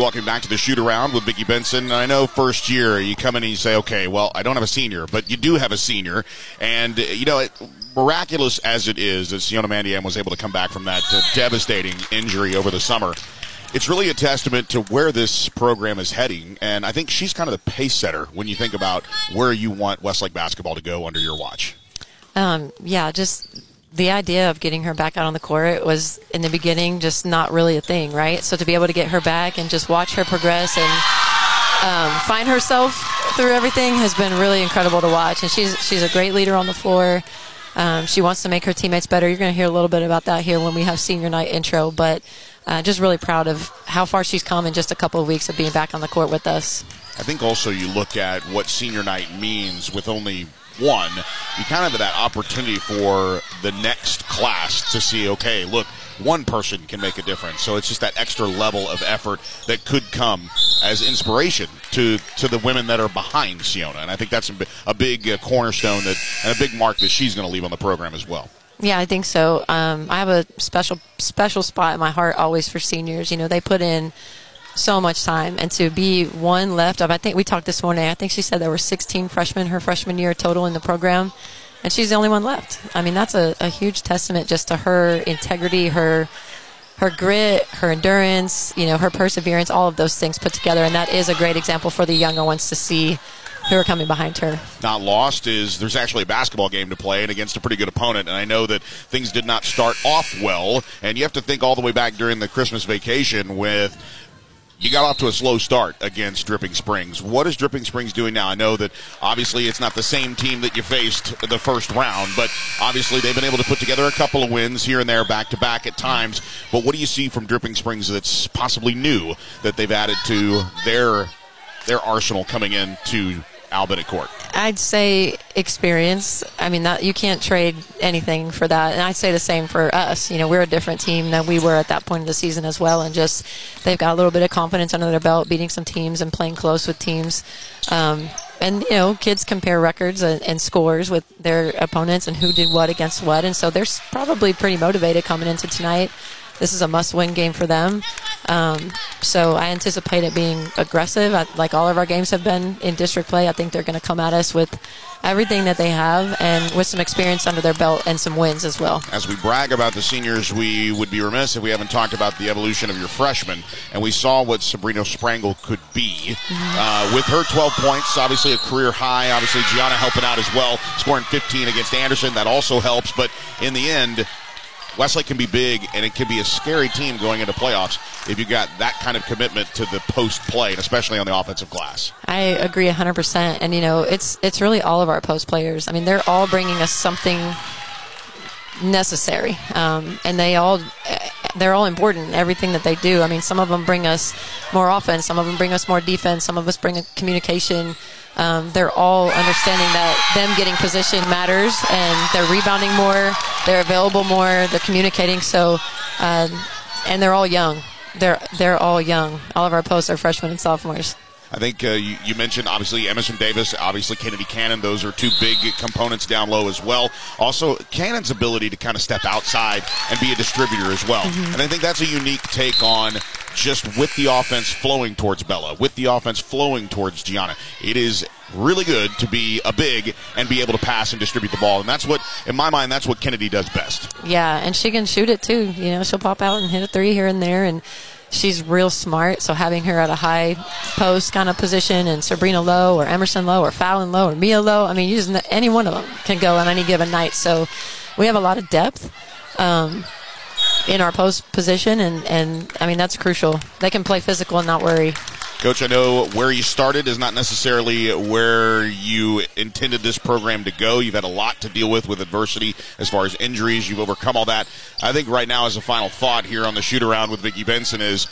Welcome back to the shoot around with Vicki Benson. I know first year you come in and you say, okay, well, I don't have a senior, but you do have a senior. And, uh, you know, it, miraculous as it is that Siona Mandiam was able to come back from that uh, devastating injury over the summer. It's really a testament to where this program is heading. And I think she's kind of the pace setter when you think about where you want Westlake basketball to go under your watch. Um, yeah, just the idea of getting her back out on the court was in the beginning just not really a thing, right? So to be able to get her back and just watch her progress and um, find herself through everything has been really incredible to watch. And she's she's a great leader on the floor. Um, she wants to make her teammates better. You're going to hear a little bit about that here when we have senior night intro, but uh, just really proud of how far she's come in just a couple of weeks of being back on the court with us. I think also you look at what senior night means with only one, you kind of have that opportunity for the next class to see, okay, look, one person can make a difference. So it's just that extra level of effort that could come as inspiration to to the women that are behind Siona. And I think that's a big uh, cornerstone that and a big mark that she's going to leave on the program as well. Yeah, I think so. Um, I have a special special spot in my heart always for seniors. You know, they put in so much time and to be one left of I think we talked this morning I think she said there were 16 freshmen her freshman year total in the program and she's the only one left I mean that's a, a huge testament just to her integrity her her grit her endurance you know her perseverance all of those things put together and that is a great example for the younger ones to see who are coming behind her. Not lost is there's actually a basketball game to play and against a pretty good opponent. And I know that things did not start off well. And you have to think all the way back during the Christmas vacation with you got off to a slow start against Dripping Springs. What is Dripping Springs doing now? I know that obviously it's not the same team that you faced the first round, but obviously they've been able to put together a couple of wins here and there back to back at times. But what do you see from Dripping Springs that's possibly new that they've added to their their arsenal coming into Al Bennett Court? I'd say experience. I mean, that you can't trade anything for that. And I'd say the same for us. You know, we're a different team than we were at that point of the season as well. And just they've got a little bit of confidence under their belt, beating some teams and playing close with teams. Um, and you know, kids compare records and, and, scores with their opponents and who did what against what. And so they're probably pretty motivated coming into tonight this is a must-win game for them. Um, so I anticipate it being aggressive, I, like all of our games have been in district play. I think they're going to come at us with everything that they have and with some experience under their belt and some wins as well. As we brag about the seniors, we would be remiss if we haven't talked about the evolution of your freshmen. And we saw what Sabrina Sprangle could be mm-hmm. uh, with her 12 points, obviously a career high. Obviously, Gianna helping out as well, scoring 15 against Anderson. That also helps. But in the end, Westlake can be big, and it can be a scary team going into playoffs if you got that kind of commitment to the post play, and especially on the offensive glass. I agree 100%. And, you know, it's, it's really all of our post players. I mean, they're all bringing us something necessary. Um, and they all they're all important. Everything that they do. I mean, some of them bring us more offense. Some of them bring us more defense. Some of us bring communication. Um, they're all understanding that them getting position matters, and they're rebounding more. They're available more. They're communicating. So, uh, and they're all young. They're they're all young. All of our posts are freshmen and sophomores. I think uh, you, you, mentioned obviously Emerson Davis, obviously Kennedy Cannon. Those are two big components down low as well. Also, Cannon's ability to kind of step outside and be a distributor as well. Mm-hmm. And I think that's a unique take on just with the offense flowing towards Bella, with the offense flowing towards Gianna. It is really good to be a big and be able to pass and distribute the ball. And that's what, in my mind, that's what Kennedy does best. Yeah, and she can shoot it too. You know, she'll pop out and hit a three here and there. And she's real smart. So having her at a high post kind of position and Sabrina low or Emerson low or Fallon low or Mia low, I mean, just any one of them can go on any given night. So we have a lot of depth. Um, in our post position, and, and I mean that's crucial. They can play physical and not worry. Coach, I know where you started is not necessarily where you intended this program to go. You've had a lot to deal with with adversity as far as injuries. You've overcome all that. I think right now, as a final thought here on the shoot around with Vicki Benson, is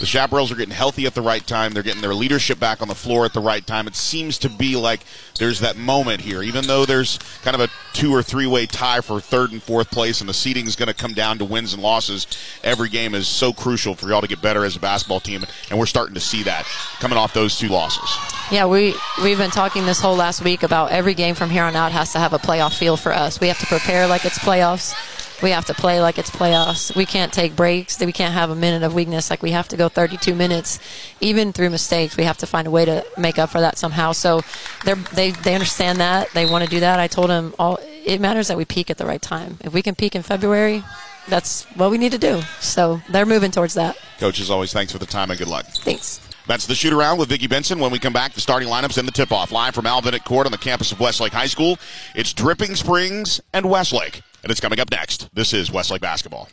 the Chaparrals are getting healthy at the right time. They're getting their leadership back on the floor at the right time. It seems to be like there's that moment here, even though there's kind of a two or three way tie for third and fourth place, and the seeding is going to come down to wins and losses. Every game is so crucial for y'all to get better as a basketball team, and we're starting to see that coming off those two losses. Yeah, we we've been talking this whole last week about every game from here on out has to have a playoff feel for us. We have to prepare like it's playoffs we have to play like it's playoffs. We can't take breaks. We can't have a minute of weakness. Like we have to go 32 minutes, even through mistakes. We have to find a way to make up for that somehow. So they they understand that. They want to do that. I told them all. It matters that we peak at the right time. If we can peak in February, that's what we need to do. So they're moving towards that. Coach, as always, thanks for the time and good luck. Thanks. That's the shoot around with Vicki Benson. When we come back, the starting lineups and the tip off. Live from Al Bennett Court on the campus of Westlake High School. It's Dripping Springs and Westlake. And it's coming up next. This is Westlake Basketball.